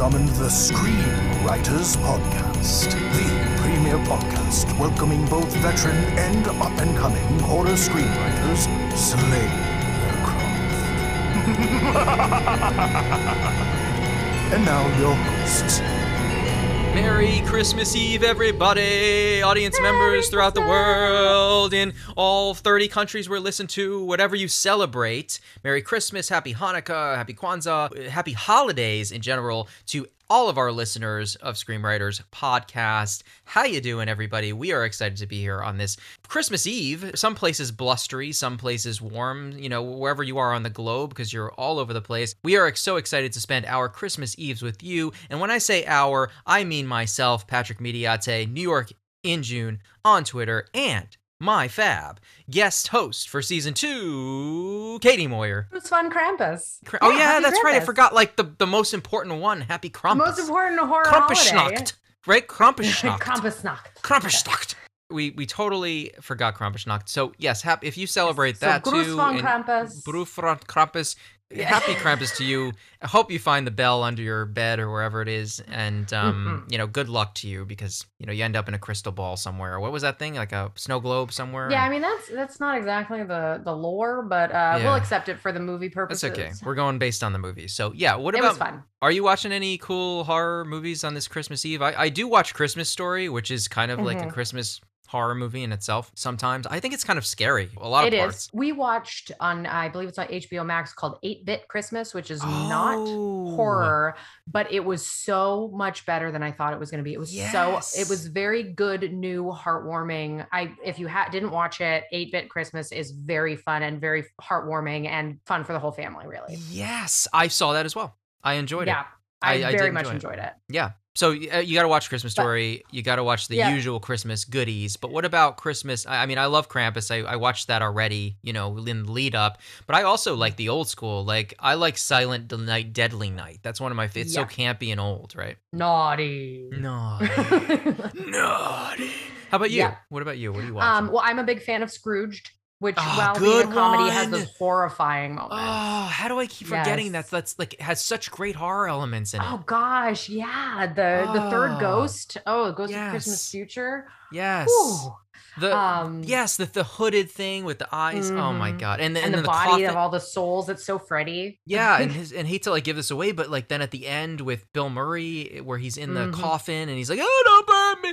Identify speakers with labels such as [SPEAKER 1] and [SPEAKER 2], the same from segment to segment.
[SPEAKER 1] summoned the Screamwriters Podcast, the premier podcast welcoming both veteran and up and coming horror screenwriters slaying their craft. and now, your hosts.
[SPEAKER 2] Merry Christmas Eve, everybody! Audience members throughout the world, in all 30 countries we're listened to, whatever you celebrate. Merry Christmas, Happy Hanukkah, Happy Kwanzaa, uh, Happy Holidays in general to all of our listeners of Screamwriters podcast. How you doing, everybody? We are excited to be here on this Christmas Eve. Some places blustery, some places warm. You know, wherever you are on the globe, because you're all over the place. We are so excited to spend our Christmas Eves with you. And when I say our, I mean myself, Patrick Mediate, New York in June on Twitter, and my fab guest host for season two, Katie Moyer.
[SPEAKER 3] Was fun, Krampus.
[SPEAKER 2] Kra- oh yeah, that's right. I forgot like the, the most important one. Happy
[SPEAKER 3] The
[SPEAKER 2] Krampus.
[SPEAKER 3] most important horror holiday.
[SPEAKER 2] Krampusnacht. Right? Krampusnacht.
[SPEAKER 3] Krampusnacht.
[SPEAKER 2] Krampusnacht. We we totally forgot Krampusnacht. So yes, happy if you celebrate
[SPEAKER 3] So,
[SPEAKER 2] that
[SPEAKER 3] Gruß
[SPEAKER 2] too.
[SPEAKER 3] von Krampus.
[SPEAKER 2] Gruß von Krampus. Happy Krampus to you. I hope you find the bell under your bed or wherever it is, and um, you know, good luck to you because you know you end up in a crystal ball somewhere. What was that thing? Like a snow globe somewhere?
[SPEAKER 3] Yeah, I mean that's that's not exactly the the lore, but uh,
[SPEAKER 2] Yeah.
[SPEAKER 3] we'll accept it for the movie
[SPEAKER 2] that's
[SPEAKER 3] purposes.
[SPEAKER 2] okay. We're going based on the movie. So yeah, what
[SPEAKER 3] it
[SPEAKER 2] about
[SPEAKER 3] was fun.
[SPEAKER 2] Are you watching any cool horror movies on this Christmas Eve? I, I do watch Christmas Story, which is kind of like a
[SPEAKER 3] Mhm.
[SPEAKER 2] Christmas horror movie in itself. Sometimes I think it's kind of scary. A lot
[SPEAKER 3] It
[SPEAKER 2] of
[SPEAKER 3] is.
[SPEAKER 2] parts.
[SPEAKER 3] We watched on I believe it's on HBO Max called 8-Bit Christmas, which is
[SPEAKER 2] Oh.
[SPEAKER 3] not horror, but it was so much better than I thought it was going to be. It was so it was very good, new, heartwarming. I if you ha- didn't watch it, 8-Bit Christmas is very fun and very heartwarming and fun for the whole family, really.
[SPEAKER 2] Yes, I saw that as well. I enjoyed
[SPEAKER 3] Yeah.
[SPEAKER 2] it.
[SPEAKER 3] Yeah.
[SPEAKER 2] I- I
[SPEAKER 3] very much
[SPEAKER 2] enjoy it.
[SPEAKER 3] enjoyed it.
[SPEAKER 2] Yeah. So uh, you got to watch Christmas
[SPEAKER 3] But-
[SPEAKER 2] Story. you got to watch the
[SPEAKER 3] Yeah.
[SPEAKER 2] usual Christmas goodies. But what about Christmas? I, I mean, I love Krampus. I, I watched that already, you know, in the lead up. But I also like the old school. Like I like Silent Night, Deadly Night. That's one of my. It's so campy and old, right?
[SPEAKER 3] Naughty.
[SPEAKER 2] Naughty. Naughty. How about you?
[SPEAKER 3] Yeah.
[SPEAKER 2] What about you? What do you watching?
[SPEAKER 3] um, well, I'm a big fan of Scrooged, which
[SPEAKER 2] Ah,
[SPEAKER 3] while being a comedy has
[SPEAKER 2] one.
[SPEAKER 3] those horrifying moments.
[SPEAKER 2] oh, how do I keep forgetting
[SPEAKER 3] Yes.
[SPEAKER 2] that? That's like it has such great horror elements in it.
[SPEAKER 3] Oh gosh, yeah. The the third
[SPEAKER 2] Ah,
[SPEAKER 3] ghost. Oh, the Ghost of Christmas. Future.
[SPEAKER 2] yes. The
[SPEAKER 3] Um,
[SPEAKER 2] yes, the the hooded thing with the eyes. Oh my
[SPEAKER 3] Mhm.
[SPEAKER 2] god! And the,
[SPEAKER 3] and,
[SPEAKER 2] and,
[SPEAKER 3] the,
[SPEAKER 2] then the
[SPEAKER 3] body
[SPEAKER 2] coffin.
[SPEAKER 3] of all the souls. It's so Freddy.
[SPEAKER 2] yeah, and his and hate to like give this away, but like then at the end with Bill Murray, where he's in the
[SPEAKER 3] Mhm.
[SPEAKER 2] coffin and he's like, "Oh,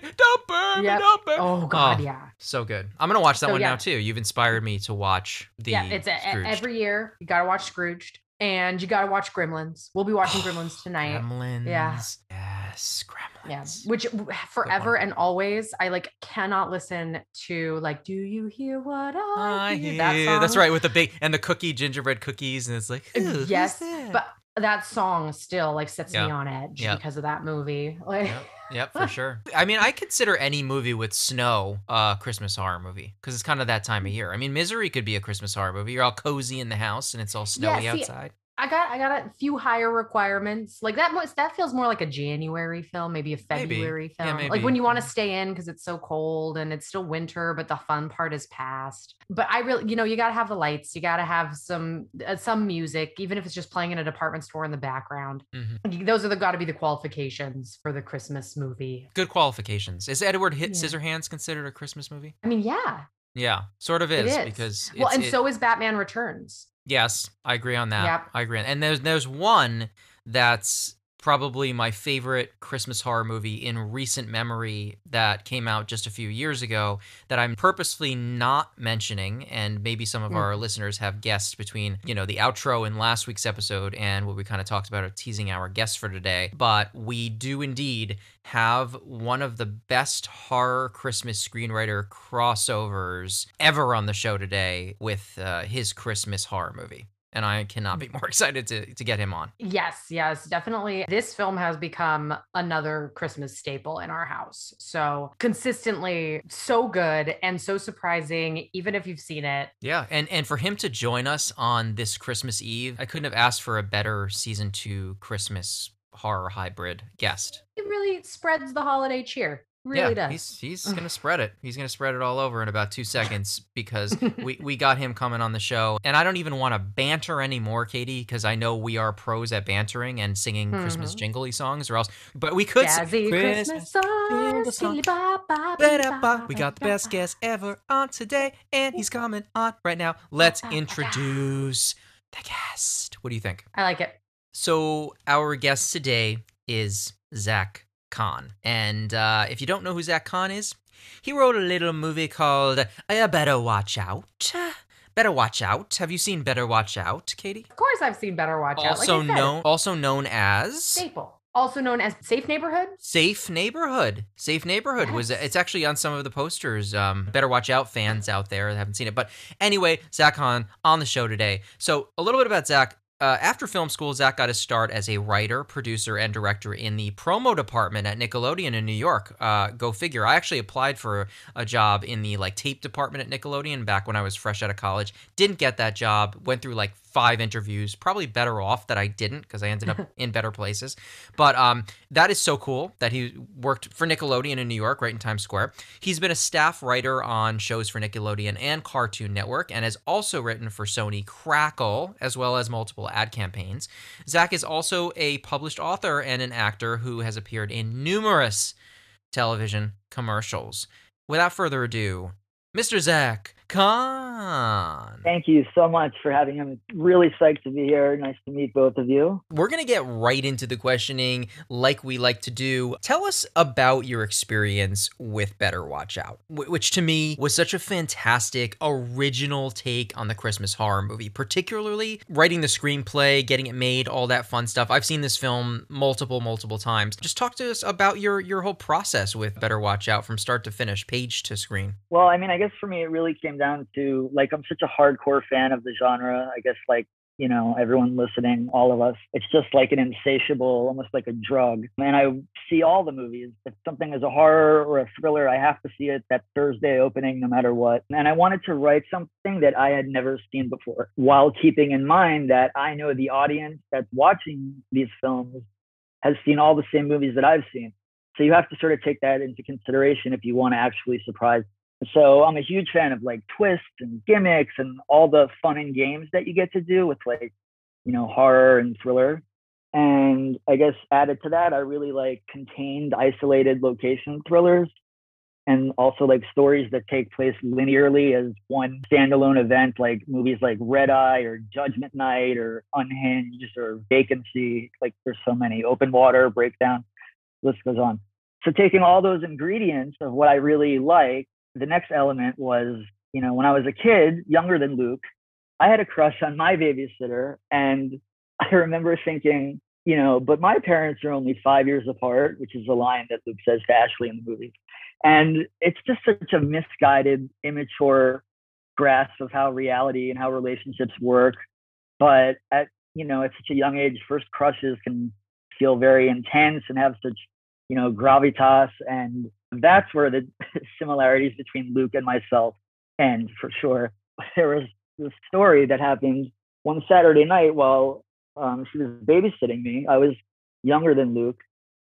[SPEAKER 2] me! Don't burn
[SPEAKER 3] Yep.
[SPEAKER 2] me! Don't burn!"
[SPEAKER 3] oh god,
[SPEAKER 2] Oh,
[SPEAKER 3] yeah.
[SPEAKER 2] So good. I'm gonna watch that
[SPEAKER 3] So,
[SPEAKER 2] one
[SPEAKER 3] yeah.
[SPEAKER 2] now too. You've inspired me to watch the
[SPEAKER 3] yeah, it's a, a- every year. You gotta watch Scrooged, and you gotta watch Gremlins. We'll be watching Gremlins tonight.
[SPEAKER 2] Gremlins.
[SPEAKER 3] Yeah.
[SPEAKER 2] Yes, Gremlins.
[SPEAKER 3] Yeah, which forever and always, I like cannot listen to like, do you hear what I,
[SPEAKER 2] I
[SPEAKER 3] hear? That
[SPEAKER 2] hear. That's right with the big and the cookie gingerbread cookies, and it's like,
[SPEAKER 3] Uh,
[SPEAKER 2] "Ooh, who's
[SPEAKER 3] yes, but that song still like sets
[SPEAKER 2] Yeah.
[SPEAKER 3] me on edge
[SPEAKER 2] Yeah.
[SPEAKER 3] because of that movie. Like,
[SPEAKER 2] Yep. Yep, for sure. I mean, I consider any movie with snow a Christmas horror movie because it's kind of that time of year. I mean, Misery could be a Christmas horror movie. You're all cozy in the house and it's all snowy
[SPEAKER 3] see,
[SPEAKER 2] outside.
[SPEAKER 3] I got I got a few higher requirements. Like that was that feels more like a January film, maybe a
[SPEAKER 2] Maybe.
[SPEAKER 3] February
[SPEAKER 2] Yeah,
[SPEAKER 3] film. Like when you want to stay in because it's so cold and it's still winter, but the fun part is past. But I really, you know, you got to have the lights. You got to have some uh, some music, even if it's just playing in a department store in the background.
[SPEAKER 2] Mhm.
[SPEAKER 3] Those are the got to be the qualifications for the Christmas movie.
[SPEAKER 2] Good qualifications. Is Edward Hit
[SPEAKER 3] Yeah.
[SPEAKER 2] Scissorhands considered a Christmas movie?
[SPEAKER 3] I mean, yeah,
[SPEAKER 2] Yeah, sort of
[SPEAKER 3] it
[SPEAKER 2] is,
[SPEAKER 3] is.
[SPEAKER 2] because
[SPEAKER 3] well, and
[SPEAKER 2] it-
[SPEAKER 3] so is Batman Returns.
[SPEAKER 2] Yes, I agree on that.
[SPEAKER 3] Yep.
[SPEAKER 2] I agree. And there's there's one that's probably my favorite Christmas horror movie in recent memory that came out just a few years ago that I'm purposefully not mentioning and maybe some of
[SPEAKER 3] Mm.
[SPEAKER 2] our listeners have guessed between, you know, the outro in last week's episode and what we kind of talked about of teasing our guests for today. But we do indeed have one of the best horror Christmas screenwriter crossovers ever on the show today with uh, his Christmas horror movie. And I cannot be more excited to, to get him on.
[SPEAKER 3] Yes, yes, definitely. This film has become another Christmas staple in our house. So consistently so good and so surprising, even if you've seen it.
[SPEAKER 2] Yeah, and and for him to join us on this Christmas Eve, I couldn't have asked for a better season two Christmas horror hybrid guest.
[SPEAKER 3] It really spreads the holiday cheer. Really
[SPEAKER 2] yeah,
[SPEAKER 3] does.
[SPEAKER 2] he's he's gonna spread it. He's gonna spread it all over in about two seconds because we, we got him coming on the show, and I don't even want to banter anymore, Katie, because I know we are pros at bantering and singing Christmas
[SPEAKER 3] Mhm.
[SPEAKER 2] jingly songs, or else. But we could. sing
[SPEAKER 3] Jazzy Christmas songs.
[SPEAKER 2] song. We got the best guest ever on today, and he's coming on right now. Let's introduce the guest. What do you think?
[SPEAKER 3] I like it.
[SPEAKER 2] So, our guest today is Zack Kahn. And uh, if you don't know who Zack Kahn is, he wrote a little movie called I Better Watch Out. Better Watch Out. Have you seen Better Watch Out, Katie?
[SPEAKER 3] Of course, I've seen Better Watch Out.
[SPEAKER 2] Also
[SPEAKER 3] like
[SPEAKER 2] known also known as
[SPEAKER 3] Staple, also known as Safe Neighborhood.
[SPEAKER 2] Safe Neighborhood. Safe Neighborhood was it's actually on some of the posters. Um, Better Watch Out fans out there that haven't seen it. But anyway, Zack Kahn on the show today. So a little bit about Zack. Uh, after film school, Zack got his start as a writer, producer, and director in the promo department at Nickelodeon in New York. Uh, go figure. I actually applied for a job in the like tape department at Nickelodeon back when I was fresh out of college. Didn't get that job. Went through like five interviews. Probably better off that I didn't because I ended up in better places. But um, that is so cool that he worked for Nickelodeon in New York, right in Times Square. He's been a staff writer on shows for Nickelodeon and Cartoon Network, and has also written for Sony Crackle, as well as multiple ad campaigns. Zack is also a published author and an actor who has appeared in numerous television commercials. Without further ado, Mr. Zack Kahn.
[SPEAKER 4] Thank you so much for having him. Really psyched to be here. Nice to meet both of you.
[SPEAKER 2] We're going to get right into the questioning like we like to do. Tell us about your experience with Better Watch Out, which to me was such a fantastic original take on the Christmas horror movie, particularly writing the screenplay, getting it made, all that fun stuff. I've seen this film multiple, multiple times. Just talk to us about your your whole process with Better Watch Out from start to finish, page to screen.
[SPEAKER 4] Well, I mean, I guess for me, it really came down to like, I'm such a hardcore fan of the genre. I guess, like, you know, everyone listening, all of us, it's just like an insatiable, almost like a drug. And I see all the movies. If something is a horror or a thriller, I have to see it that Thursday opening, no matter what. And I wanted to write something that I had never seen before, while keeping in mind that I know the audience that's watching these films has seen all the same movies that I've seen. So you have to sort of take that into consideration if you want to actually surprise. So I'm a huge fan of like twists and gimmicks and all the fun and games that you get to do with like, you know, horror and thriller. And I guess added to that, I really like contained, isolated location thrillers and also like stories that take place linearly as one standalone event, like movies like Red Eye or Judgment Night or Unhinged or Vacancy. Like there's so many open water, breakdown, list goes on. So taking all those ingredients of what I really like, the next element was, you know, when I was a kid, younger than Luke, I had a crush on my babysitter. And I remember thinking, you know, but my parents are only five years apart, which is a line that Luke says to Ashley in the movie. And it's just such a misguided, immature grasp of how reality and how relationships work. But at, you know, at such a young age, first crushes can feel very intense and have such, you know, gravitas. And that's where the similarities between Luke and myself end for sure. There was this story that happened one Saturday night while um, she was babysitting me. I was younger than Luke.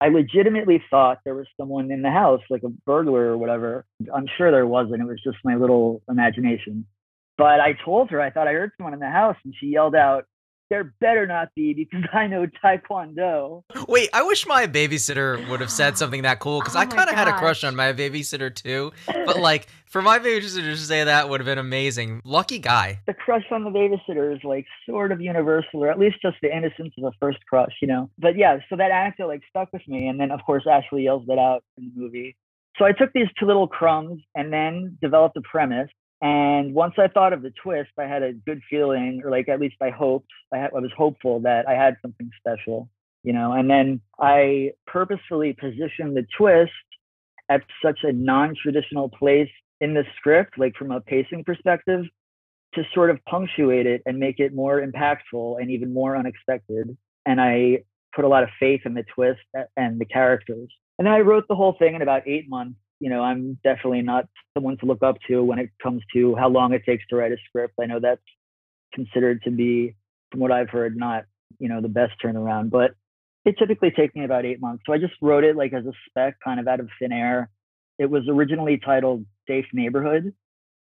[SPEAKER 4] I legitimately thought there was someone in the house, like a burglar or whatever. I'm sure there wasn't. It was just my little imagination. But I told her I thought I heard someone in the house, and she yelled out, there better not be because I know Taekwondo.
[SPEAKER 2] Wait, I wish my babysitter would have said something that cool because
[SPEAKER 3] Oh
[SPEAKER 2] I kind of had a crush on my babysitter too. But like, for my babysitter to say that would have been amazing. Lucky guy.
[SPEAKER 4] The crush on the babysitter is like sort of universal, or at least just the innocence of a first crush, you know? But yeah, so that anecdote like stuck with me. And then, of course, Ashley yells that out in the movie. So I took these two little crumbs and then developed a premise. And once I thought of the twist, I had a good feeling, or like at least I hoped, I, had, I was hopeful that I had something special, you know. And then I purposefully positioned the twist at such a non-traditional place in the script, like from a pacing perspective, to sort of punctuate it and make it more impactful and even more unexpected. And I put a lot of faith in the twist and the characters. And then I wrote the whole thing in about eight months. You know, I'm definitely not someone to look up to when it comes to how long it takes to write a script. I know that's considered to be, from what I've heard, not, you know, the best turnaround, but it typically takes me about eight months. So I just wrote it like as a spec, kind of out of thin air. it was originally titled Safe Neighborhood.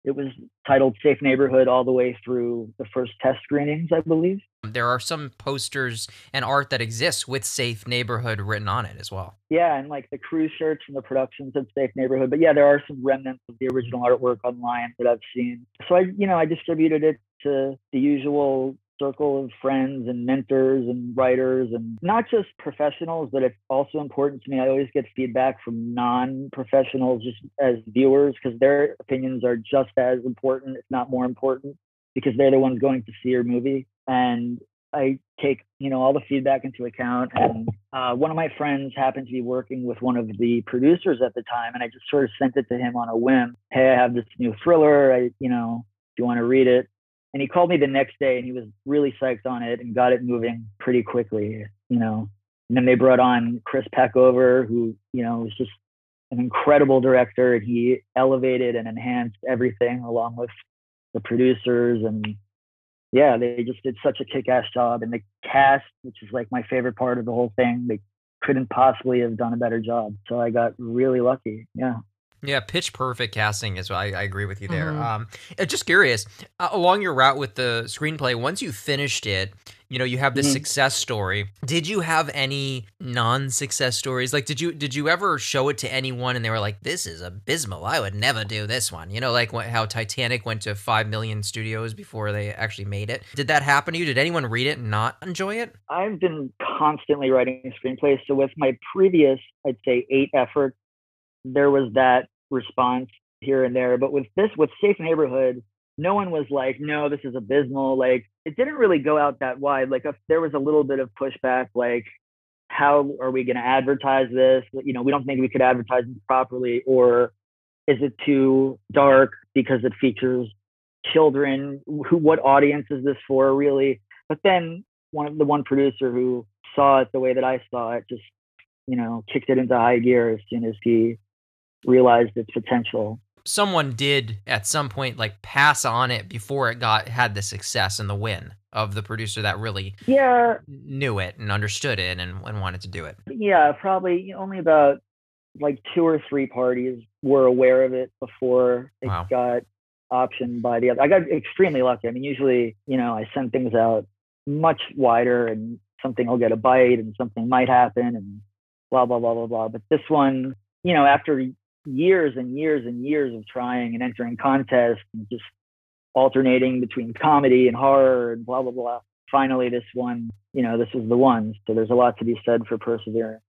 [SPEAKER 4] It was titled Safe Neighborhood all the way through the first test screenings, I believe.
[SPEAKER 2] There are some posters and art that exists with Safe Neighborhood written on it as well.
[SPEAKER 4] Yeah, and like the crew shirts and the productions of Safe Neighborhood. But yeah, there are some remnants of the original artwork online that I've seen. So I, you know, I distributed it to the usual circle of friends and mentors and writers and not just professionals, but it's also important to me. I always get feedback from non professionals just as viewers because their opinions are just as important, if not more important, because they're the ones going to see your movie. And I take, you know, all the feedback into account. And uh, one of my friends happened to be working with one of the producers at the time, and I just sort of sent it to him on a whim. Hey, I have this new thriller. I, you know, do you want to read it? And he called me the next day and he was really psyched on it and got it moving pretty quickly you know. And then they brought on chris peckover who you know was just an incredible director. And he elevated and enhanced everything along with the producers. And yeah they just did such a kick-ass job. And the cast which is like my favorite part of the whole thing they couldn't possibly have done a better job. So i got really lucky. Yeah
[SPEAKER 2] yeah, pitch perfect casting is. I, I agree with you there.
[SPEAKER 3] Mhm.
[SPEAKER 2] Um, uh, just curious, uh, along your route with the screenplay, once you finished it, you know, you have this
[SPEAKER 4] Mhm.
[SPEAKER 2] success story. Did you have any non-success stories? Like, did you did you ever show it to anyone and they were like, "This is abysmal. I would never do this one." You know, like what, how Titanic went to five million studios before they actually made it. Did that happen to you? Did anyone read it and not enjoy it?
[SPEAKER 4] I've been constantly writing screenplays. So with my previous, I'd say eight efforts, there was that response here and there. But with this, with Safe Neighborhood, no one was like, no, this is abysmal. Like it didn't really go out that wide. Like if there was a little bit of pushback, like how are we going to advertise this? You know, we don't think we could advertise it properly, or is it too dark because it features children? Who, what audience is this for, really? But then one of the one producer who saw it the way that I saw it, just you know, kicked it into high gear as soon as he realized its potential.
[SPEAKER 2] Someone did at some point like pass on it before it got had the success and the win of the producer that really
[SPEAKER 4] Yeah,
[SPEAKER 2] knew it and understood it and, and wanted to do it.
[SPEAKER 4] yeah, probably only about like two or three parties were aware of it before it
[SPEAKER 2] Wow.
[SPEAKER 4] got optioned by the other. I got extremely lucky. I mean, usually, you know, I send things out much wider and something will get a bite and something might happen and blah, blah, blah, blah, blah. But this one, you know, after years and years and years of trying and entering contests and just alternating between comedy and horror and blah, blah, blah, finally this one, you know, this is the one. So there's a lot to be said for persevering.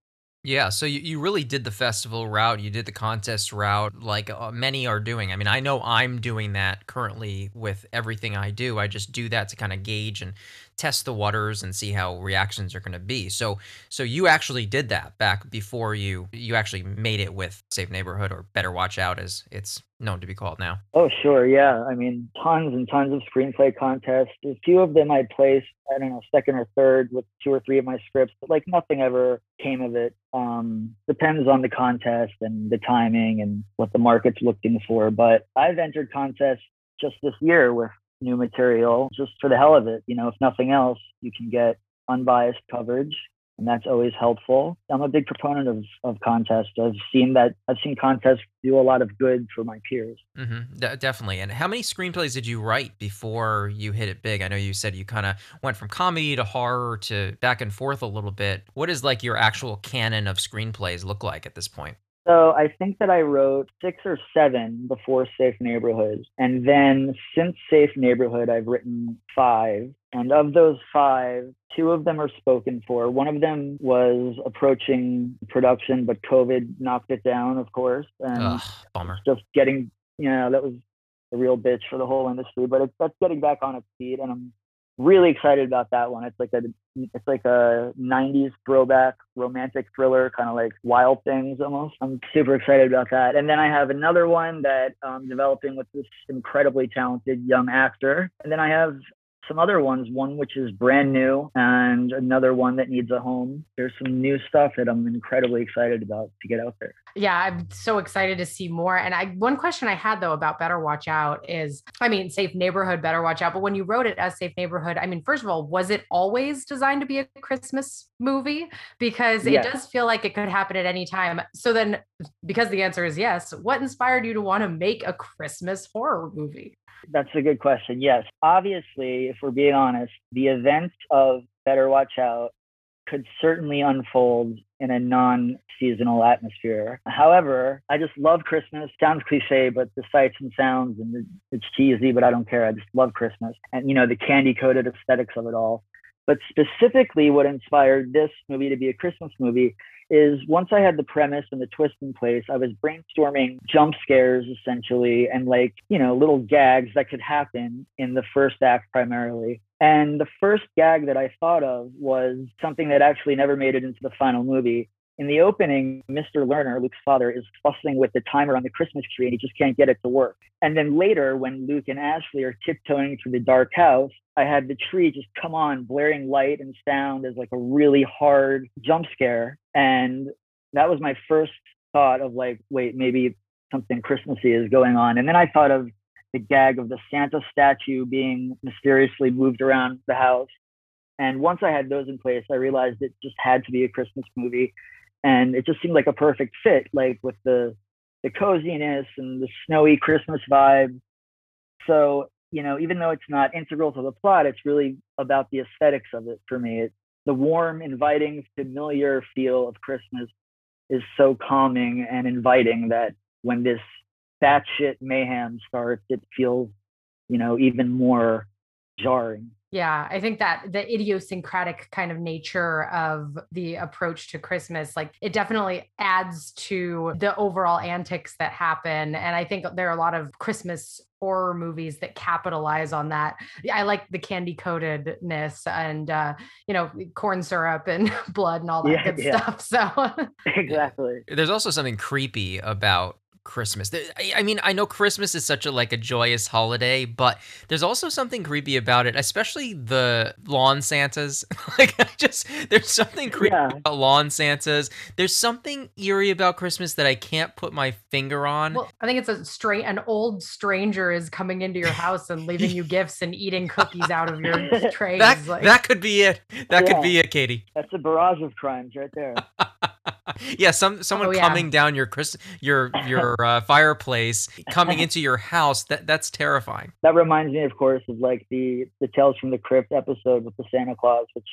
[SPEAKER 2] Yeah, so you, you really did the festival route, you did the contest route like uh, many are doing. I mean, I know I'm doing that currently with everything I do. I just do that to kind of gauge and test the waters and see how reactions are going to be. So so you actually did that back before you you actually made it with Safe Neighborhood or Better Watch Out as it's known to be called now.
[SPEAKER 4] Oh, sure. Yeah. I mean, tons and tons of screenplay contests. A few of them I placed, I don't know, second or third with two or three of my scripts, but like nothing ever came of it. Um, depends on the contest and the timing and what the market's looking for. But I've entered contests just this year with new material just for the hell of it. You know, if nothing else, you can get unbiased coverage and that's always helpful. I'm a big proponent of, of contests. I've seen that I've seen contests do a lot of good for my peers.
[SPEAKER 2] Mm-hmm. De- definitely. And how many screenplays did you write before you hit it big? I know you said you kind of went from comedy to horror to back and forth a little bit. What is like your actual canon of screenplays look like at this point?
[SPEAKER 4] So I think that I wrote six or seven before Safe Neighborhood. And then since Safe Neighborhood, I've written five. And of those five, two of them are spoken for. One of them was approaching production, but COVID knocked it down, of course. And
[SPEAKER 2] Ugh, bummer.
[SPEAKER 4] just getting, you know, that was a real bitch for the whole industry. But it's that's getting back on its feet, and I'm really excited about that one. It's like a it's like a 90s throwback romantic thriller, kind of like Wild Things almost. I'm super excited about that. And then I have another one that I'm developing with this incredibly talented young actor. And then I have some other ones, one which is brand new and another one that needs a home. There's some new stuff that I'm incredibly excited about to get out there.
[SPEAKER 3] Yeah, I'm so excited to see more. And I one question I had though about Better Watch Out is I mean, Safe Neighborhood, Better Watch Out, but when you wrote it as Safe Neighborhood, I mean, first of all, was it always designed to be a Christmas movie because
[SPEAKER 4] Yes.
[SPEAKER 3] it does feel like it could happen at any time. So then because the answer is yes, what inspired you to want to make a Christmas horror movie?
[SPEAKER 4] That's a good question. Yes. Obviously, if we're being honest, the events of Better Watch Out could certainly unfold in a non seasonal atmosphere. However, I just love Christmas. Sounds cliche, but the sights and sounds and it's cheesy, but I don't care. I just love Christmas and, you know, the candy coated aesthetics of it all. But specifically, what inspired this movie to be a Christmas movie is once I had the premise and the twist in place, I was brainstorming jump scares essentially and like, you know, little gags that could happen in the first act primarily. And the first gag that I thought of was something that actually never made it into the final movie. In the opening, Mr. Lerner, Luke's father, is fussing with the timer on the Christmas tree and he just can't get it to work. And then later, when Luke and Ashley are tiptoeing through the dark house, I had the tree just come on, blaring light and sound as like a really hard jump scare. And that was my first thought of like, wait, maybe something Christmassy is going on. And then I thought of the gag of the Santa statue being mysteriously moved around the house. And once I had those in place, I realized it just had to be a Christmas movie. And it just seemed like a perfect fit, like with the the coziness and the snowy Christmas vibe. So, you know, even though it's not integral to the plot, it's really about the aesthetics of it for me. It, the warm, inviting, familiar feel of Christmas is so calming and inviting that when this batshit mayhem starts, it feels, you know, even more jarring.
[SPEAKER 3] Yeah, I think that the idiosyncratic kind of nature of the approach to Christmas, like it definitely adds to the overall antics that happen. And I think there are a lot of Christmas horror movies that capitalize on that. I like the candy coatedness and, uh, you know, corn syrup and blood and all that
[SPEAKER 4] Yeah,
[SPEAKER 3] good
[SPEAKER 4] yeah.
[SPEAKER 3] stuff. So,
[SPEAKER 4] exactly.
[SPEAKER 2] There's also something creepy about Christmas. I- I mean, I know Christmas is such a like a joyous holiday, but there's also something creepy about it, especially the lawn Santas. like, I just there's something creepy
[SPEAKER 4] Yeah.
[SPEAKER 2] about lawn Santas. There's something eerie about Christmas that I can't put my finger on.
[SPEAKER 3] well, I think it's a straight, an old stranger is coming into your house and leaving you gifts and eating cookies out of your trays.
[SPEAKER 2] that
[SPEAKER 3] like-
[SPEAKER 2] that could be it. That could be it, Katie.
[SPEAKER 4] That's a barrage of crimes right there.
[SPEAKER 2] yeah, some someone
[SPEAKER 3] Oh, yeah.
[SPEAKER 2] coming down your Chris your your uh, fireplace, coming into your house. That that's terrifying.
[SPEAKER 4] That reminds me, of course, of like the the Tales from the Crypt episode with the Santa Claus, which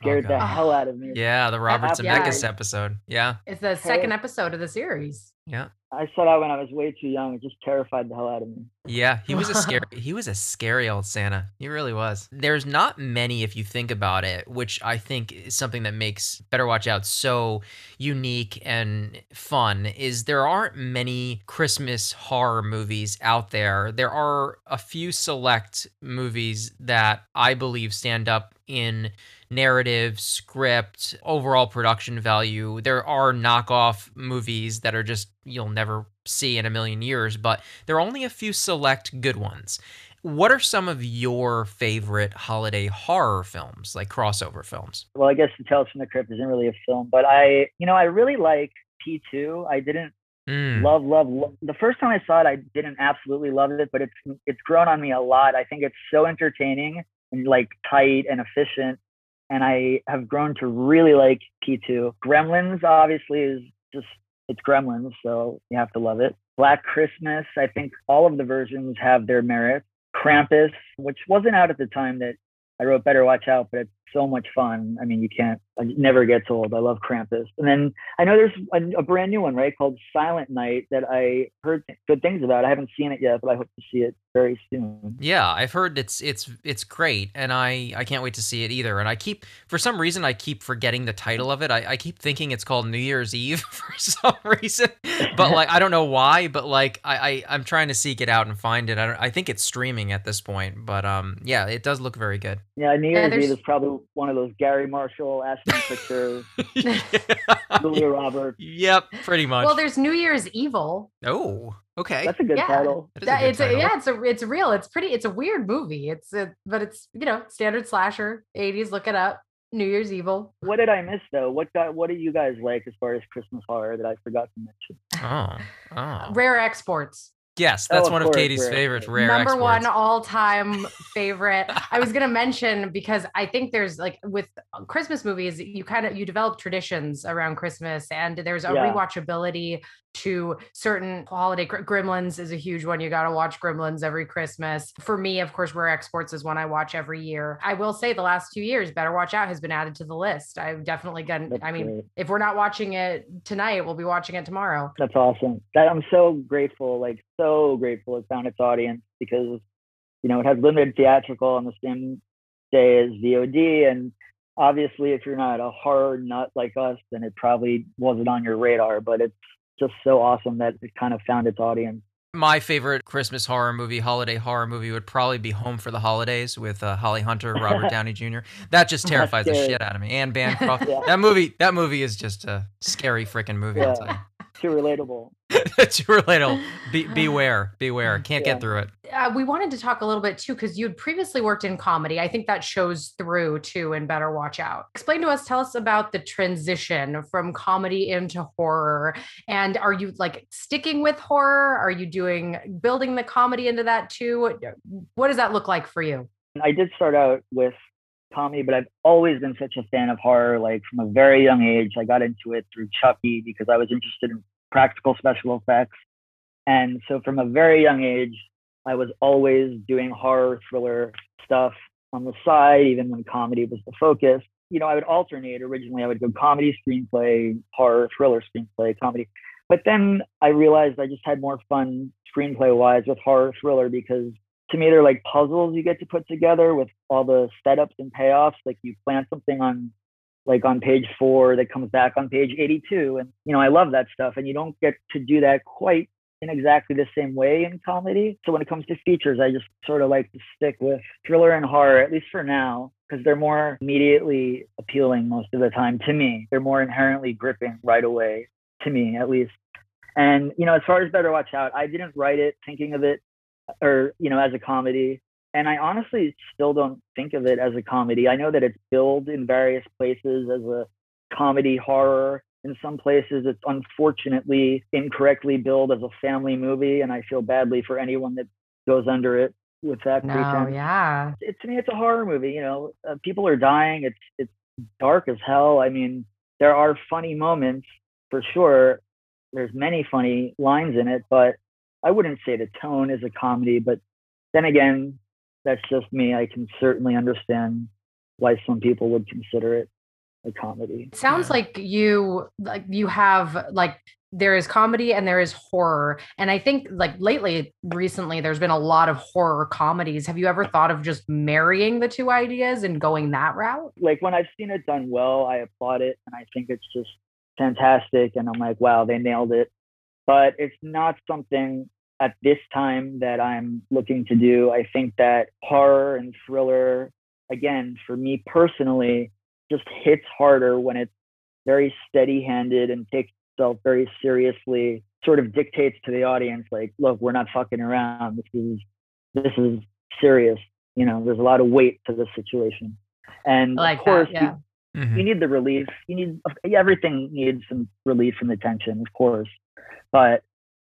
[SPEAKER 4] scared the hell out of me.
[SPEAKER 2] Yeah, the Robert
[SPEAKER 3] yeah.
[SPEAKER 2] Zemeckis episode. Yeah,
[SPEAKER 3] it's the second episode of the series.
[SPEAKER 2] yeah,
[SPEAKER 4] I saw that when I was way too young. It just terrified the hell out of me.
[SPEAKER 2] yeah. He was a scary. he was a scary old Santa. He really was. There's not many, if you think about it, which I think is something that makes Better Watch Out so unique and fun. Is there aren't many Christmas horror movies out there. There are a few select movies that I believe stand up in narrative, script, overall production value. There are knockoff movies that are just you'll never see in a million years, but there are only a few select good ones. What are some of your favorite holiday horror films, like crossover films?
[SPEAKER 4] Well, I guess the Tales from the Crypt isn't really a film, but I, you know, I really like P2. I didn't
[SPEAKER 2] Mm,
[SPEAKER 4] love, love, love. The first time I saw it, I didn't absolutely love it, but it's it's grown on me a lot. I think it's so entertaining and like tight and efficient, and I have grown to really like P2. Gremlins obviously is just it's Gremlins, so you have to love it. Black Christmas, I think all of the versions have their merits. Krampus, which wasn't out at the time that I wrote Better Watch Out, but it's so much fun. I mean, you can't, it never gets old. I love Krampus. And then I know there's a, a brand new one, right, called Silent Night that I heard good things about. I haven't seen it yet, but I hope to see it very soon.
[SPEAKER 2] Yeah, I've heard it's it's it's great, and I I can't wait to see it either. And I keep for some reason I keep forgetting the title of it. I, I keep thinking it's called New Year's Eve for some reason, but like I don't know why. But like I, I I'm trying to seek it out and find it. I don't, I think it's streaming at this point, but um yeah, it does look very good.
[SPEAKER 4] Yeah, New Year's
[SPEAKER 3] there's-
[SPEAKER 4] Eve is probably one of those Garry Marshall, Ashton Kutcher, Julia Roberts.
[SPEAKER 2] yep, pretty much.
[SPEAKER 3] Well, there's New Year's Evil.
[SPEAKER 2] oh, okay.
[SPEAKER 4] That's a good
[SPEAKER 3] Yeah.
[SPEAKER 4] title.
[SPEAKER 2] That is a good
[SPEAKER 3] it's a, yeah, it's a it's real. It's pretty. It's a weird movie. It's a, but it's you know standard slasher, 80s. Look it up. New Year's Evil.
[SPEAKER 4] What did I miss though? What got, what do you guys like as far as Christmas horror that I forgot to mention?
[SPEAKER 2] Oh, oh.
[SPEAKER 3] Rare exports.
[SPEAKER 2] Yes, oh, that's
[SPEAKER 4] Oh, of
[SPEAKER 2] one of
[SPEAKER 4] course,
[SPEAKER 2] Katie's
[SPEAKER 4] rare.
[SPEAKER 2] favorite rare
[SPEAKER 3] number one all-time favorite i was going to mention because i think there's like with christmas movies you kind of you develop traditions around christmas and there's a
[SPEAKER 4] Yeah.
[SPEAKER 3] rewatchability to certain holiday gremlins is a huge one you got to watch gremlins every christmas for me of course rare exports is one i watch every year i will say the last two years better watch out has been added to the list i've definitely gotten
[SPEAKER 4] That's
[SPEAKER 3] i mean
[SPEAKER 4] great.
[SPEAKER 3] if we're not watching it tonight we'll be watching it tomorrow
[SPEAKER 4] That's awesome. That I'm so grateful, like so grateful it found its audience because, you know, it has limited theatrical on the same day as VOD. And obviously if you're not a horror nut like us, then it probably wasn't on your radar. But it's just so awesome that it kind of found its audience.
[SPEAKER 2] My favorite Christmas horror movie, holiday horror movie, would probably be Home for the Holidays with uh, Holly Hunter, Robert Downey Jr. That just terrifies the shit out of me. Anne Bancroft.
[SPEAKER 4] Yeah.
[SPEAKER 2] That movie, that movie is just a scary freaking movie. I'll tell
[SPEAKER 4] Too relatable.
[SPEAKER 2] you. Too relatable. Be, beware, beware. Can't
[SPEAKER 4] Yeah.
[SPEAKER 2] get through it.
[SPEAKER 3] uh, we wanted to talk a little bit too because you'd previously worked in comedy. I think that shows through too in Better Watch Out. Explain to us, tell us about the transition from comedy into horror. And are you like sticking with horror? Are you doing building the comedy into that too? What does that look like for you?
[SPEAKER 4] I did start out with comedy, but I've always been such a fan of horror. Like from a very young age, I got into it through Chucky because I was interested in practical special effects. And so from a very young age, I was always doing horror thriller stuff on the side, even when comedy was the focus. You know, I would alternate. Originally, I would go comedy, screenplay, horror, thriller, screenplay, comedy. But then I realized I just had more fun screenplay wise with horror thriller because to me they're like puzzles you get to put together with all the setups and payoffs like you plan something on like on page four that comes back on page 82 and you know i love that stuff and you don't get to do that quite in exactly the same way in comedy. So when it comes to features i just sort of like to stick with thriller and horror at least for now because they're more immediately appealing most of the time to me. They're more inherently gripping right away to me at least. And you know as far as better watch out i didn't write it thinking of it or you know as a comedy and i honestly still don't think of it as a comedy. I know that it's billed in various places as a comedy horror. In some places it's unfortunately incorrectly billed as a family movie and i feel badly for anyone that goes under it with that
[SPEAKER 3] No,
[SPEAKER 4] pretense.
[SPEAKER 3] yeah.
[SPEAKER 4] it, to me it's a horror movie you know uh, people are dying it's it's dark as hell. I mean there are funny moments for sure. There's many funny lines in it but i wouldn't say the tone is a comedy but then again that's just me i can certainly understand why some people would consider it a comedy
[SPEAKER 3] It sounds
[SPEAKER 2] Yeah.
[SPEAKER 3] like you like you have like there is comedy and there is horror. And I think like lately, recently, there's been a lot of horror comedies. Have you ever thought of just marrying the two ideas and going that route?
[SPEAKER 4] like when I've seen it done well, I applaud it and I think it's just fantastic. And I'm like, wow, they nailed it. But it's not something at this time that I'm looking to do. I think that horror and thriller, again, for me personally, just hits harder when it's very steady handed and takes itself very seriously, sort of dictates to the audience, like, look, we're not fucking around. This is this is serious. You know, there's a lot of weight to this situation. And
[SPEAKER 3] like
[SPEAKER 4] of course,
[SPEAKER 3] that. Yeah.
[SPEAKER 4] you,
[SPEAKER 2] Mhm.
[SPEAKER 4] you need the relief. You need everything needs some relief from the tension, of course. But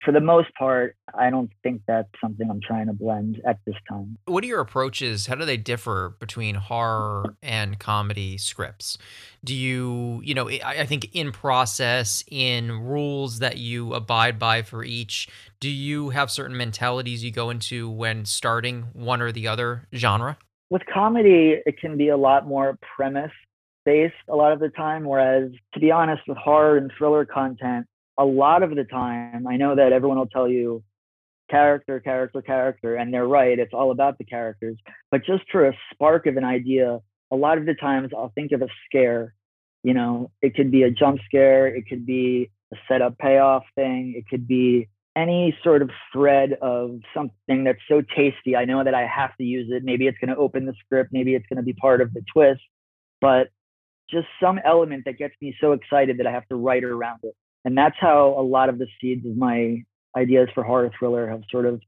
[SPEAKER 4] for the most part, I don't think that's something I'm trying to blend at this time.
[SPEAKER 2] What are your approaches? How do they differ between horror and comedy scripts? Do you, you know, I, think in process, in rules that you abide by for each, do you have certain mentalities you go into when starting one or the other genre?
[SPEAKER 4] With comedy, it can be a lot more premise based a lot of the time. Whereas, to be honest, with horror and thriller content, a lot of the time, I know that everyone will tell you character, character, character, and they're right. It's all about the characters. But just for a spark of an idea, a lot of the times I'll think of a scare. You know, it could be a jump scare, it could be a setup payoff thing, it could be any sort of thread of something that's so tasty. I know that I have to use it. Maybe it's going to open the script, maybe it's going to be part of the twist, but just some element that gets me so excited that I have to write around it. And that's how a lot of the seeds of my ideas for horror thriller have sort of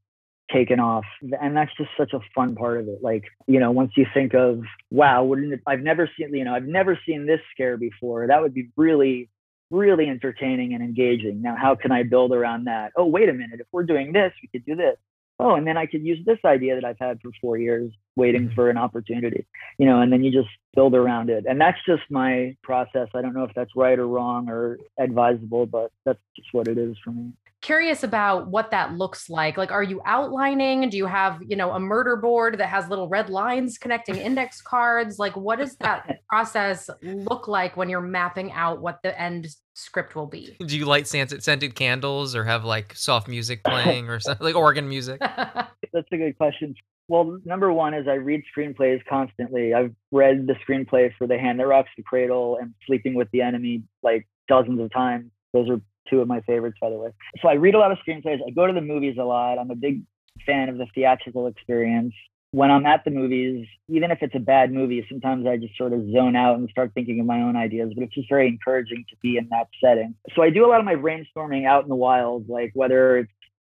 [SPEAKER 4] taken off. And that's just such a fun part of it. Like, you know, once you think of, wow, wouldn't it, I've never seen, you know, I've never seen this scare before. That would be really really entertaining and engaging. Now, how can I build around that? Oh, wait a minute. If we're doing this, we could do this. Oh, and then I could use this idea that I've had for four years, waiting
[SPEAKER 2] Mhm.
[SPEAKER 4] for an opportunity, you know, and then you just build around it. And that's just my process. I don't know if that's right or wrong or advisable, but that's just what it is for me.
[SPEAKER 3] Curious about what that looks like. Like, are you outlining? Do you have, you know, a murder board that has little red lines connecting index cards? Like, what does that process look like when you're mapping out what the end script will be?
[SPEAKER 2] Do you light scented scented candles or have like soft music playing or something like organ music?
[SPEAKER 4] That's a good question. Well, number one is I read screenplays constantly. I've read the screenplay for The Hand That Rocks the Cradle and Sleeping with the Enemy like dozens of times. Those are two of my favorites, by the way. So I read a lot of screenplays. I go to the movies a lot. I'm a big fan of the theatrical experience. When I'm at the movies, even if it's a bad movie, sometimes I just sort of zone out and start thinking of my own ideas, but it's just very encouraging to be in that setting. So I do a lot of my brainstorming out in the wild, like whether it's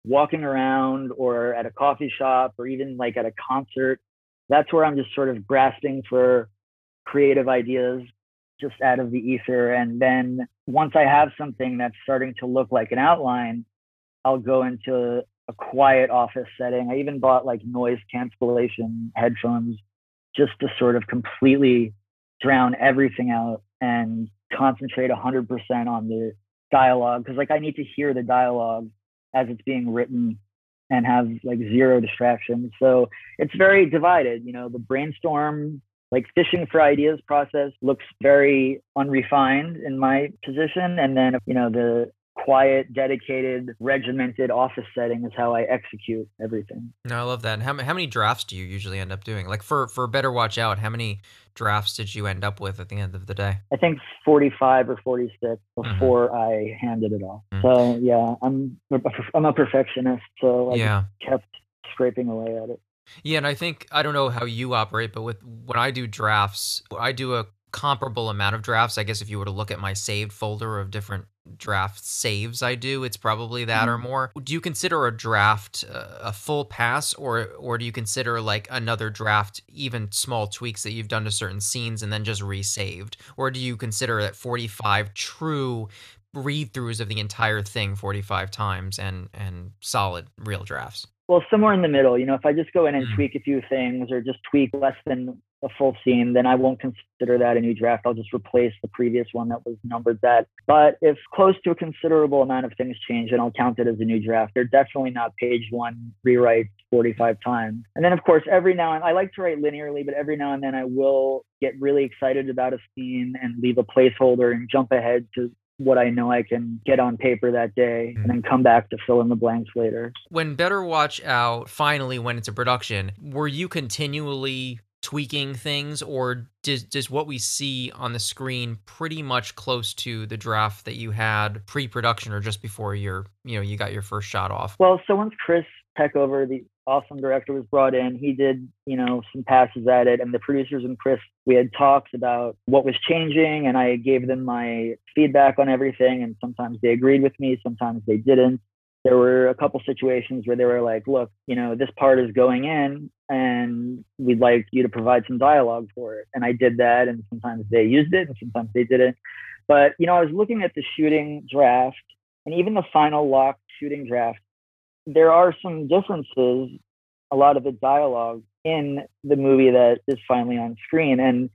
[SPEAKER 4] walking around or at a coffee shop or even like at a concert. That's where I'm just sort of grasping for creative ideas just out of the ether. And then once I have something that's starting to look like an outline, I'll go into a quiet office setting. I even bought like noise cancellation headphones just to sort of completely drown everything out and concentrate 100% on the dialogue because like I need to hear the dialogue as it's being written and have like zero distractions. So it's very divided. You know, the brainstorm, like fishing for ideas process looks very unrefined in my position. And then, you know, the quiet, dedicated, regimented office setting is how I execute everything.
[SPEAKER 2] No, I love that. And how, how many drafts do you usually end up doing? Like for for Better Watch Out, how many drafts did you end up with at the end of the day?
[SPEAKER 4] I think 45 or 46 before I handed it off.
[SPEAKER 2] Mhm.
[SPEAKER 4] So yeah, I'm I'm a perfectionist. So I
[SPEAKER 2] yeah.
[SPEAKER 4] kept scraping away at it.
[SPEAKER 2] Yeah, and I think I don't know how you operate, but with when I do drafts, I do a comparable amount of drafts. I guess if you were to look at my saved folder of different draft saves I do, it's probably that or
[SPEAKER 4] Mhm.
[SPEAKER 2] more. Do you consider a draft uh, a full pass or or do you consider like another draft even small tweaks that you've done to certain scenes and then just resaved? Or do you consider that 45 true read throughs of the entire thing 45 times and and solid real drafts?
[SPEAKER 4] Well, somewhere in the middle. You know, if I just go in and
[SPEAKER 2] Mm.
[SPEAKER 4] tweak a few things or just tweak less than a full scene, then I won't consider that a new draft. I'll just replace the previous one that was numbered that. But if close to a considerable amount of things change, then I'll count it as a new draft. They're definitely not page one rewrites 45 times. And then, of course, every now and I like to write linearly, but every now and then I will get really excited about a scene and leave a placeholder and jump ahead to what I know I can get on paper that day and hmm. then come back to fill in the blanks later.
[SPEAKER 2] when Better Watch Out finally went into production, were you continually tweaking things, or does, does what we see on the screen pretty much close to the draft that you had pre-production or just before your, you know, you got your first shot off?
[SPEAKER 4] Well, so once Chris Peckover, the awesome director, was brought in, he did, you know, some passes at it, and the producers and Chris, we had talks about what was changing, and I gave them my feedback on everything, and sometimes they agreed with me, sometimes they didn't. There were a couple situations where they were like, "Look, you know, this part is going in, and we'd like you to provide some dialogue for it." And I did that, and sometimes they used it, and sometimes they didn't. But you know, I was looking at the shooting draft, and even the final lock shooting draft there are some differences, a lot of the dialogue in the movie that is finally on screen. And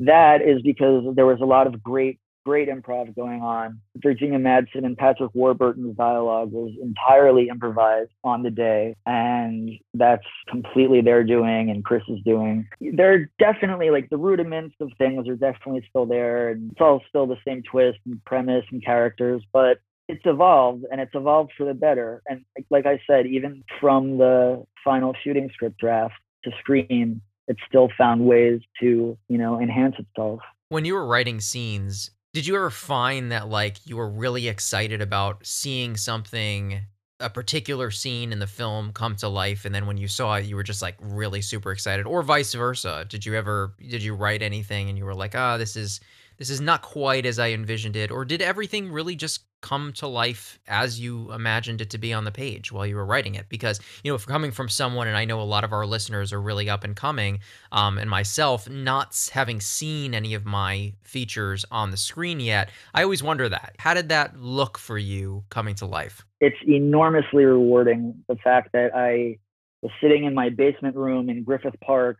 [SPEAKER 4] that is because there was a lot of great, great improv going on. Virginia Madsen and Patrick Warburton's dialogue was entirely improvised on the day. And that's completely their doing and Chris is doing. They're definitely like the rudiments of things are definitely still there. And it's all still the same twist and premise and characters. But it's evolved and it's evolved for the better. And like, like I said, even from the final shooting script draft to screen, it still found ways to, you know, enhance itself.
[SPEAKER 2] When you were writing scenes, did you ever find that like you were really excited about seeing something a particular scene in the film come to life and then when you saw it you were just like really super excited or vice versa did you ever did you write anything and you were like ah this is this is not quite as i envisioned it or did everything really just come to life as you imagined it to be on the page while you were writing it? Because, you know, if coming from someone, and I know a lot of our listeners are really up and coming, um, and myself not having seen any of my features on the screen yet, I always wonder that. How did that look for you coming to life?
[SPEAKER 4] It's enormously rewarding the fact that I was sitting in my basement room in Griffith Park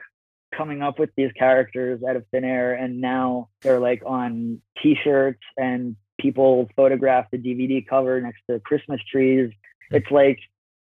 [SPEAKER 4] coming up with these characters out of thin air and now they're like on t-shirts and people photograph the DVD cover next to Christmas trees. Hmm. It's like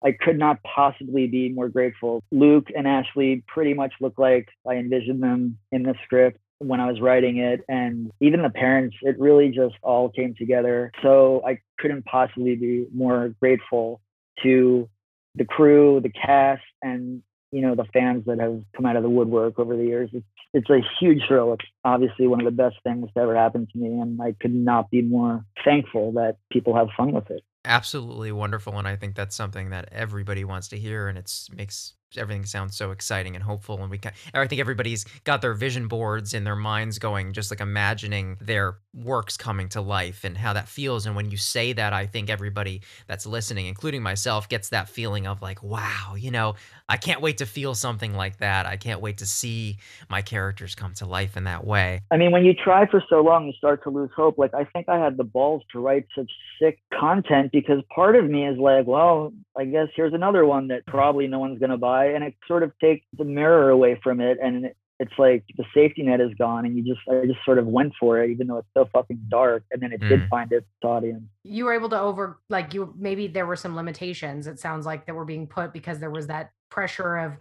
[SPEAKER 4] I could not possibly be more grateful. Luke and Ashley pretty much look like I envisioned them in the script when I was writing it. And even the parents, it really just all came together. So I couldn't possibly be more grateful to the crew, the cast, and you know the fans that have come out of the woodwork over the years. It's it's a huge thrill. It's obviously one of the best things that ever happened to me, and I could not be more thankful that people have fun with it.
[SPEAKER 2] Absolutely wonderful, and I think that's something that everybody wants to hear, and it's makes everything sounds so exciting and hopeful and we can I think everybody's got their vision boards in their minds going just like imagining their works coming to life and how that feels and when you say that I think everybody that's listening including myself gets that feeling of like wow you know I can't wait to feel something like that. I can't wait to see my characters come to life in that way.
[SPEAKER 4] I mean when you try for so long you start to lose hope. Like I think I had the balls to write such sick content because part of me is like well I guess here's another one that probably no one's going to buy and it sort of takes the mirror away from it and it's like the safety net is gone and you just I just sort of went for it even though it's so fucking dark and then it mm. did find its audience.
[SPEAKER 3] You were able to over like you maybe there were some limitations it sounds like that were being put because there was that pressure of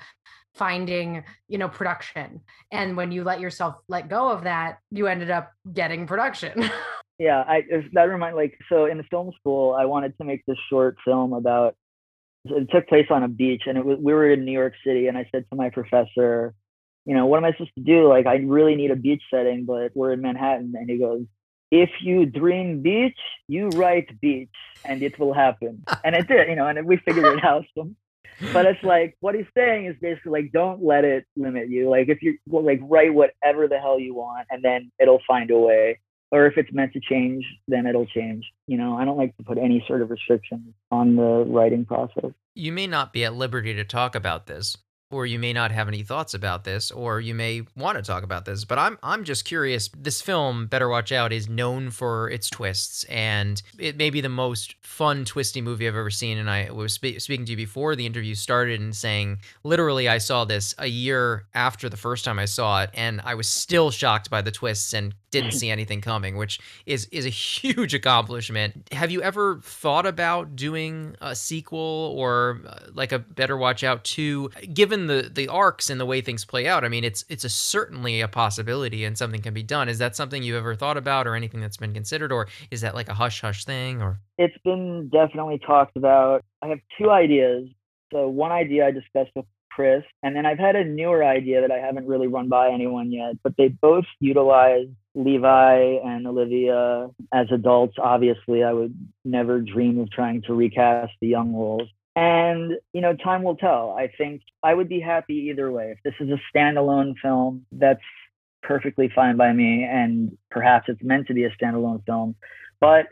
[SPEAKER 3] finding you know production and when you let yourself let go of that you ended up getting production
[SPEAKER 4] yeah i that remind like so in the film school i wanted to make this short film about it took place on a beach and it was we were in New York City and I said to my professor, you know, what am I supposed to do? Like I really need a beach setting, but we're in Manhattan and he goes, if you dream beach, you write beach and it will happen. and it did, you know, and we figured it out. So, but it's like what he's saying is basically like don't let it limit you. Like if you like write whatever the hell you want and then it'll find a way or if it's meant to change, then it'll change. You know, I don't like to put any sort of restrictions on the writing process.
[SPEAKER 2] You may not be at liberty to talk about this, or you may not have any thoughts about this or you may want to talk about this but i'm i'm just curious this film better watch out is known for its twists and it may be the most fun twisty movie i've ever seen and i was spe- speaking to you before the interview started and saying literally i saw this a year after the first time i saw it and i was still shocked by the twists and didn't see anything coming, which is is a huge accomplishment. Have you ever thought about doing a sequel or uh, like a Better Watch Out 2 given the the arcs and the way things play out? I mean, it's it's a certainly a possibility and something can be done. Is that something you've ever thought about or anything that's been considered or is that like a hush hush thing or
[SPEAKER 4] It's been definitely talked about. I have two ideas. So one idea I discussed with Chris. And then I've had a newer idea that I haven't really run by anyone yet, but they both utilize Levi and Olivia as adults. Obviously, I would never dream of trying to recast the young roles. And, you know, time will tell. I think I would be happy either way. If this is a standalone film, that's perfectly fine by me. And perhaps it's meant to be a standalone film. But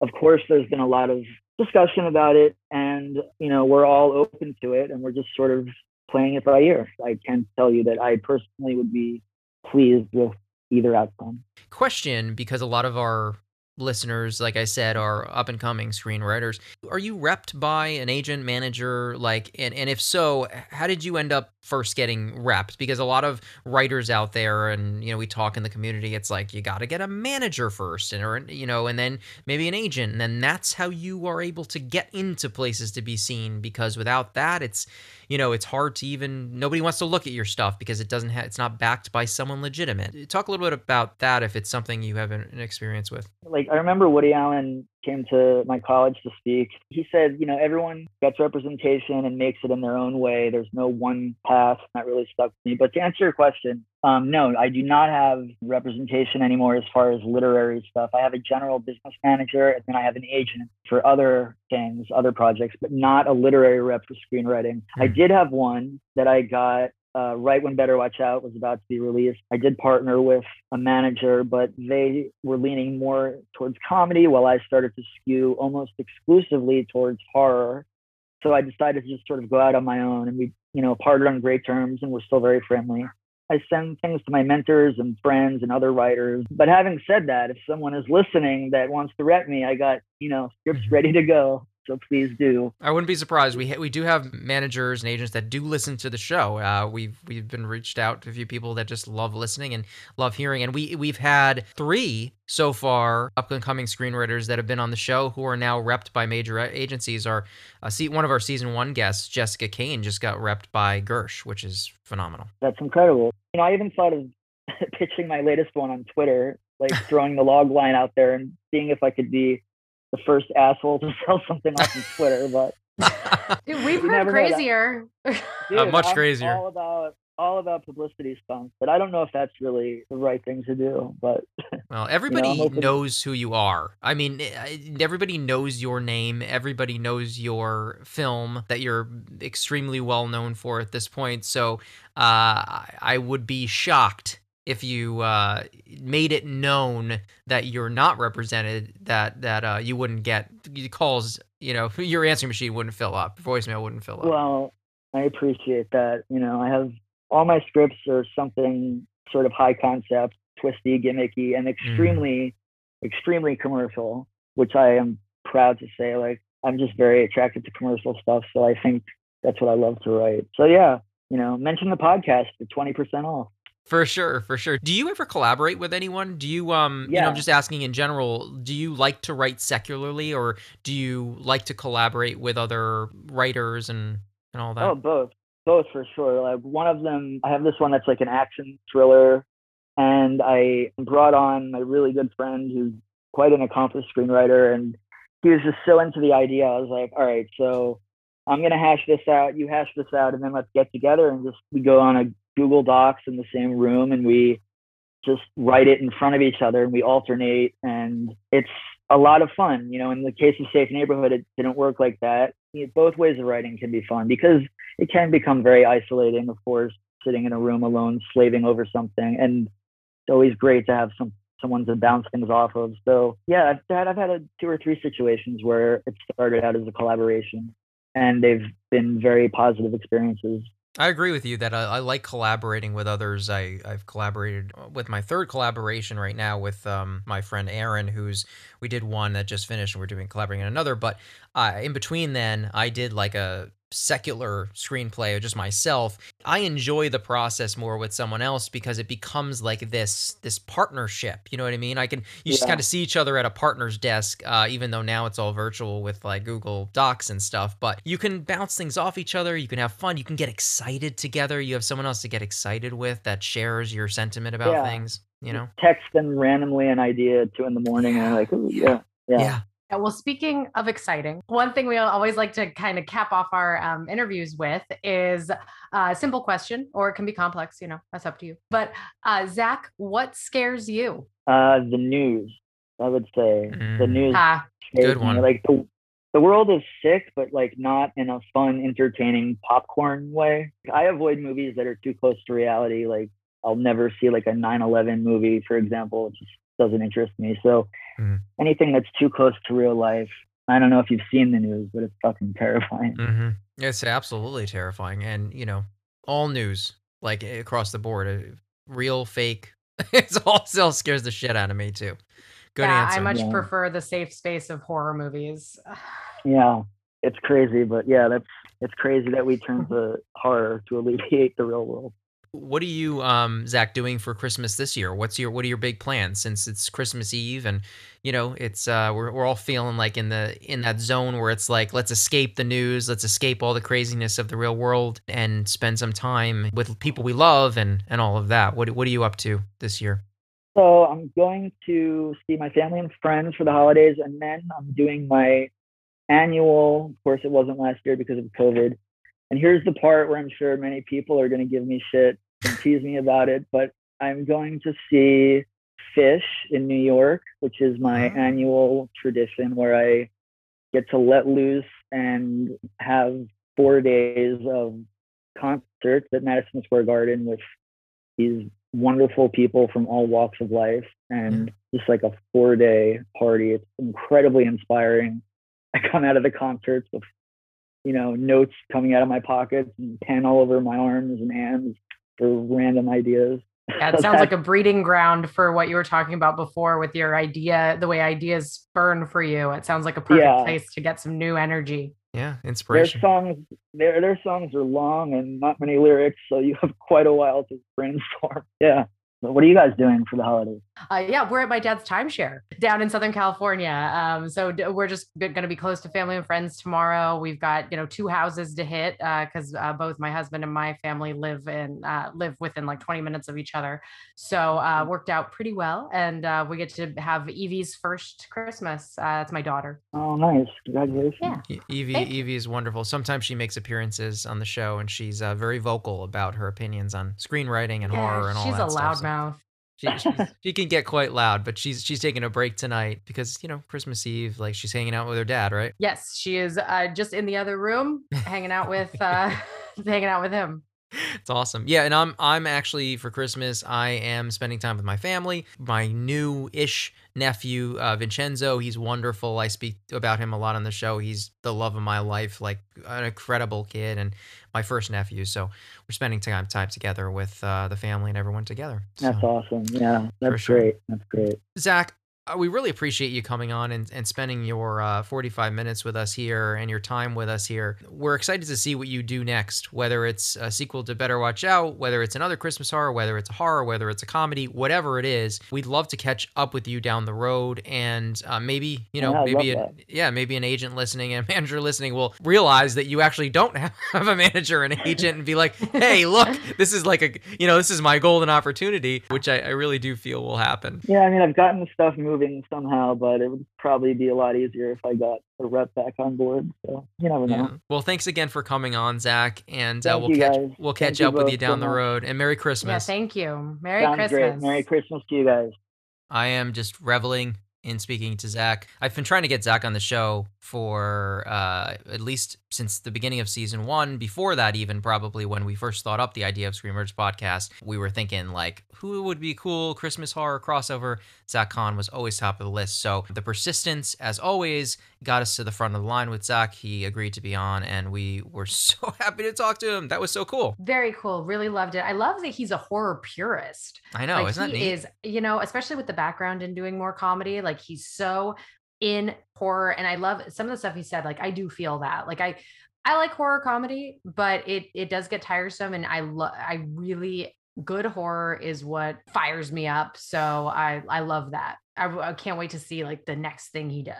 [SPEAKER 4] of course, there's been a lot of discussion about it and you know we're all open to it and we're just sort of playing it by ear. I can tell you that I personally would be pleased with either outcome.
[SPEAKER 2] Question because a lot of our listeners, like I said, are up and coming screenwriters. Are you repped by an agent, manager? Like, and, and if so, how did you end up first getting repped? Because a lot of writers out there, and you know, we talk in the community, it's like you got to get a manager first, and or you know, and then maybe an agent, and then that's how you are able to get into places to be seen. Because without that, it's you know, it's hard to even nobody wants to look at your stuff because it doesn't have it's not backed by someone legitimate. Talk a little bit about that if it's something you have an, an experience with.
[SPEAKER 4] Like I remember Woody Allen came to my college to speak, he said, you know, everyone gets representation and makes it in their own way. There's no one path. That really stuck with me. But to answer your question, um, no, I do not have representation anymore as far as literary stuff. I have a general business manager and then I have an agent for other things, other projects, but not a literary rep for screenwriting. I did have one that I got uh, right when Better Watch Out was about to be released. I did partner with a manager, but they were leaning more towards comedy while I started to skew almost exclusively towards horror. So I decided to just sort of go out on my own and we, you know, parted on great terms and we're still very friendly. I send things to my mentors and friends and other writers. But having said that, if someone is listening that wants to rep me, I got, you know, scripts
[SPEAKER 2] Mm-hmm.
[SPEAKER 4] ready to go. So please do.
[SPEAKER 2] I wouldn't be surprised. We ha- we do have managers and agents that do listen to the show. Uh, we've we've been reached out to a few people that just love listening and love hearing, and we we've had three so far up and coming screenwriters that have been on the show who are now repped by major agencies. Our uh, see one of our season one guests, Jessica Kane, just got repped by Gersh, which is phenomenal.
[SPEAKER 4] That's incredible. You know, I even thought of pitching my latest one on Twitter, like throwing the log line out there and seeing if I could be the first asshole to sell something off of Twitter. But
[SPEAKER 3] Dude, we've
[SPEAKER 4] You
[SPEAKER 3] heard
[SPEAKER 4] never
[SPEAKER 3] crazier.
[SPEAKER 4] dude,
[SPEAKER 2] much
[SPEAKER 4] I'm
[SPEAKER 2] crazier.
[SPEAKER 4] All about all about publicity stunts, but I don't know if that's really the right thing to do. But
[SPEAKER 2] Well, everybody
[SPEAKER 4] open-
[SPEAKER 2] knows who you are. I mean, eh, everybody knows your name. Everybody knows your film that you're extremely well known for at this point. So uh, I I would be shocked if you uh, made it known that you're not represented, that that uh, you wouldn't get calls. You know, your answering machine wouldn't fill up, voicemail wouldn't fill up.
[SPEAKER 4] well, I appreciate that. You know, I have all my scripts are something sort of high concept, twisty, gimmicky, and extremely, extremely commercial, which I am proud to say. Like, I'm just very attracted to commercial stuff. So I think that's what I love to write. So yeah, you know, mention the podcast for 20% off.
[SPEAKER 2] For sure, for sure. Do you ever collaborate with anyone? Do you um you know,
[SPEAKER 4] Yeah.
[SPEAKER 2] I'm just asking in general, do you like to write secularly or do you like to collaborate with other writers and and all that?
[SPEAKER 4] Oh, both, both for sure. Like one of them, I have this one that's like an action thriller, and I brought on my really good friend who's quite an accomplished screenwriter, and he was just so into the idea. I was like, all right, so I'm gonna hash this out, you hash this out, and then let's get together and just we go on a Google Docs in the same room and we just write it in front of each other and we alternate and it's a lot of fun. You know, in the case of Safe Neighborhood, it didn't work like that. Both ways of writing can be fun because it can become very isolating, of course, sitting in a room alone, slaving over something. And it's always great to have some someone to bounce things off of. So yeah, I've had I've had a, two or three situations where it started out as a collaboration, and they've been very positive experiences.
[SPEAKER 2] I agree with you that I, I like collaborating with others. I, I've collaborated with my third collaboration right now with um, my friend Aaron, who's we did one that just finished and we're doing collaborating on another. But uh, in between then, I did like a secular screenplay or just myself. I enjoy the process more with someone else because it becomes like this this partnership. You know what I mean? I can you just kind of see each other at a partner's desk, uh, even though now it's all virtual with like Google Docs and stuff. But you can bounce things off each other. You can have fun. You can get excited together. You have someone else to get excited with that shares your sentiment about
[SPEAKER 4] Yeah.
[SPEAKER 2] things. You know?
[SPEAKER 4] Text them randomly an idea at two in the morning, and
[SPEAKER 2] Yeah.
[SPEAKER 4] they're like, Ooh, yeah, yeah,
[SPEAKER 2] yeah.
[SPEAKER 3] Yeah, well, speaking of exciting, one thing we always like to kind of cap off our um, interviews with is a simple question, or it can be complex, you know, that's up to you. But uh, Zack, what scares you?
[SPEAKER 4] Uh, the news, I would say, the
[SPEAKER 2] Mm.
[SPEAKER 4] news.
[SPEAKER 3] Ah,
[SPEAKER 4] scares
[SPEAKER 2] Good
[SPEAKER 4] me.
[SPEAKER 2] one.
[SPEAKER 4] Like the the world is sick, but like not in a fun, entertaining popcorn way. I avoid movies that are too close to reality. Like I'll never see like a 9/11 movie, for example. It just doesn't interest me. So
[SPEAKER 2] Mhm.
[SPEAKER 4] anything that's too close to real life. I don't know if you've seen the news, but it's fucking terrifying.
[SPEAKER 2] hmm It's absolutely terrifying, and you know, all news like across the board, uh, real, fake. it's all still scares the shit out of me too. Good
[SPEAKER 3] yeah,
[SPEAKER 2] answer.
[SPEAKER 3] I much
[SPEAKER 4] Yeah.
[SPEAKER 3] prefer the safe space of horror movies.
[SPEAKER 4] Yeah, it's crazy, but yeah, that's it's crazy that we turn to horror to alleviate the real world.
[SPEAKER 2] What are you, um, Zack, doing for Christmas this year? What's your What are your big plans? Since it's Christmas Eve, and you know, it's uh, we're we're all feeling like in the in that zone where it's like, let's escape the news, let's escape all the craziness of the real world, and spend some time with people we love, and and all of that. What What are you up to this year?
[SPEAKER 4] So I'm going to see my family and friends for the holidays, and then I'm doing my annual. Of course, it wasn't last year because of COVID. And here's the part where I'm sure many people are going to give me shit and tease me about it, but I'm going to see Phish in New York, which is my
[SPEAKER 2] Oh.
[SPEAKER 4] annual tradition where I get to let loose and have four days of concerts at Madison Square Garden with these wonderful people from all walks of life and mm. just like a four day party. It's incredibly inspiring. I come out of the concerts with, you know, notes coming out of my pockets and pen all over my arms and hands for random ideas.
[SPEAKER 3] Yeah, it sounds like a breeding ground for what you were talking about before with your idea, the way ideas burn for you. It sounds like a perfect
[SPEAKER 4] Yeah.
[SPEAKER 3] place to get some new energy.
[SPEAKER 2] Yeah, inspiration.
[SPEAKER 4] their songs their their songs are long and not many lyrics, so you have quite a while to brainstorm. Yeah. But what are you guys doing for the holidays?
[SPEAKER 3] Uh, yeah, we're at my dad's timeshare down in Southern California. Um, so d- we're just going to be close to family and friends tomorrow. We've got you know two houses to hit because uh, both my husband and my family live in uh, live within like 20 minutes of each other. So uh, worked out pretty well, and uh, we get to have Evie's first Christmas. Uh, that's my daughter.
[SPEAKER 4] Oh, nice! Congratulations.
[SPEAKER 3] Yeah.
[SPEAKER 2] E- Evie,
[SPEAKER 3] Thank.
[SPEAKER 2] Evie is wonderful. Sometimes she makes appearances on the show, and she's uh, very vocal about her opinions on screenwriting and horror and all
[SPEAKER 3] she's
[SPEAKER 2] that
[SPEAKER 3] a
[SPEAKER 2] stuff. so
[SPEAKER 3] loudmouth.
[SPEAKER 2] She, she can get quite loud, but she's she's taking a break tonight because you know Christmas Eve, like she's hanging out with her dad, right?
[SPEAKER 3] Yes, she is uh, just in the other room, hanging out with uh, hanging out with him.
[SPEAKER 2] It's awesome. Yeah, and I'm I'm actually for Christmas I am spending time with my family. My new-ish nephew uh, Vincenzo, he's wonderful. I speak about him a lot on the show. He's the love of my life, like an incredible kid, and my first nephew. So we're spending time time together with uh, the family and everyone together.
[SPEAKER 4] That's awesome. Yeah, that's
[SPEAKER 2] sure.
[SPEAKER 4] great. That's great.
[SPEAKER 2] Zack, we really appreciate you coming on and, and spending your uh, 45 minutes with us here and your time with us here. We're excited to see what you do next, whether it's a sequel to Better Watch Out, whether it's another Christmas horror, whether it's a horror, whether it's a comedy, whatever it is. We'd love to catch up with you down the road and uh, maybe, you know,
[SPEAKER 4] Yeah,
[SPEAKER 2] maybe, a, yeah, maybe an agent listening and a manager listening will realize that you actually don't have a manager and an agent and be like, hey, look, this is like a, you know, this is my golden opportunity, which I, I really do feel will happen.
[SPEAKER 4] Yeah, I mean, I've gotten the stuff moving somehow, but it would probably be a lot easier if I got a rep back on board. So you never know.
[SPEAKER 2] Yeah. Well, thanks again for coming on, Zack, and uh, we'll catch
[SPEAKER 4] guys.
[SPEAKER 2] we'll
[SPEAKER 4] Thank
[SPEAKER 2] catch
[SPEAKER 4] you
[SPEAKER 2] up with
[SPEAKER 4] both
[SPEAKER 2] you
[SPEAKER 4] so
[SPEAKER 2] down the road. And Merry Christmas.
[SPEAKER 3] Yeah,
[SPEAKER 2] Christmas.
[SPEAKER 3] thank you. Merry
[SPEAKER 4] Sounds
[SPEAKER 3] Christmas.
[SPEAKER 4] great. Merry Christmas to you guys.
[SPEAKER 2] I am just reveling in speaking to Zack. I've been trying to get Zack on the show for uh, at least since the beginning of season one. Before that, even probably when we first thought up the idea of Screamers podcast, we were thinking like, who would be cool Christmas horror crossover? Zack Kahn was always top of the list. So the persistence, as always, got us to the front of the line with Zack. He agreed to be on, and we were so happy to talk to him. That was so cool.
[SPEAKER 3] Very cool. Really loved it. I love that he's a horror purist.
[SPEAKER 2] I know,
[SPEAKER 3] like
[SPEAKER 2] isn't that
[SPEAKER 3] he
[SPEAKER 2] neat?
[SPEAKER 3] is, you know, especially with the background in doing more comedy, like he's so in horror. And I love some of the stuff he said. Like I do feel that. Like I I like horror comedy, but it it does get tiresome. And I love I really good horror is what fires me up. So I I love that. I can't wait to see like the next thing he does.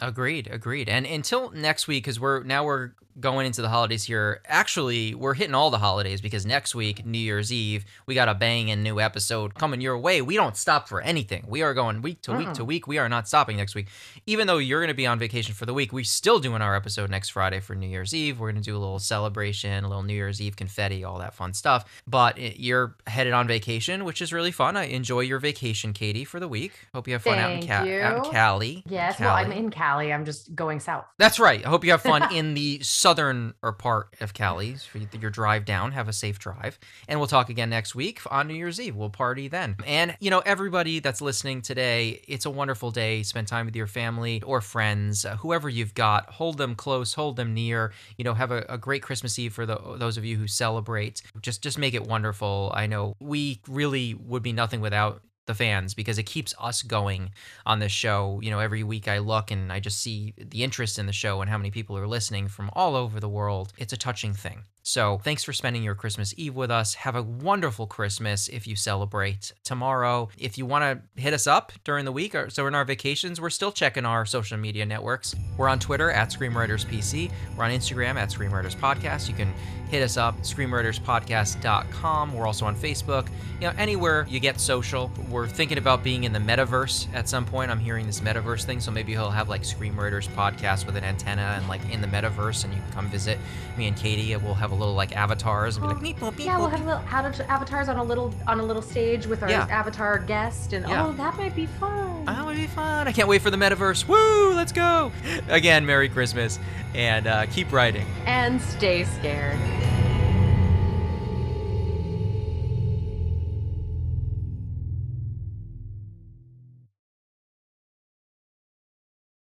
[SPEAKER 2] Agreed, agreed. And until next week, because we're now we're going into the holidays here. Actually, we're hitting all the holidays because next week, New Year's Eve, we got a bang banging new episode coming your way. We don't stop for anything. We are going week to week to week. We are not stopping next week. Even though you're going to be on vacation for the week, we're still doing our episode next Friday for New Year's Eve. We're going to do a little celebration, a little New Year's Eve confetti, all that fun stuff. But you're headed on vacation, which is really fun. I enjoy your vacation, Katie, for the week. Hope you have fun out in,
[SPEAKER 3] Thank
[SPEAKER 2] Ca- out in. Cali.
[SPEAKER 3] Yes. Well, I'm in Cali. I'm just going south.
[SPEAKER 2] That's right. I hope you have fun in the southern or part of Cali for your drive down. Have a safe drive. And we'll talk again next week on New Year's Eve. We'll party then. And, you know, everybody that's listening today, it's a wonderful day. Spend time with your family or friends, uh, whoever you've got. Hold them close, hold them near. You know, have a, a great Christmas Eve for the, those of you who celebrate. Just, just make it wonderful. I know we really would be nothing without the fans because it keeps us going on this show. You know, every week I look and I just see the interest in the show and how many people are listening from all over the world. It's a touching thing. So, thanks for spending your Christmas Eve with us. Have a wonderful Christmas if you celebrate tomorrow. If you want to hit us up during the week, or so in our vacations, we're still checking our social media networks. We're on Twitter at Screamwriters PC. We're on Instagram at Screamwriters Podcast. You can hit us up, screamwriterspodcast.com. We're also on Facebook. You know, anywhere you get social. We're thinking about being in the metaverse at some point. I'm hearing this metaverse thing, so maybe he'll have like Screamwriters Podcast with an antenna and like in the metaverse, and you can come visit me and Katie. and We'll have a little like avatars and be like, meep, boop, meep,
[SPEAKER 3] Yeah, we'll have little avat- avatars on a little on a little stage with our
[SPEAKER 2] Yeah.
[SPEAKER 3] avatar guest, and
[SPEAKER 2] Yeah.
[SPEAKER 3] oh, that might be fun.
[SPEAKER 2] That would be fun. I can't wait for the metaverse. Woo, let's go. Again, Merry Christmas and uh, keep writing.
[SPEAKER 3] and stay scared.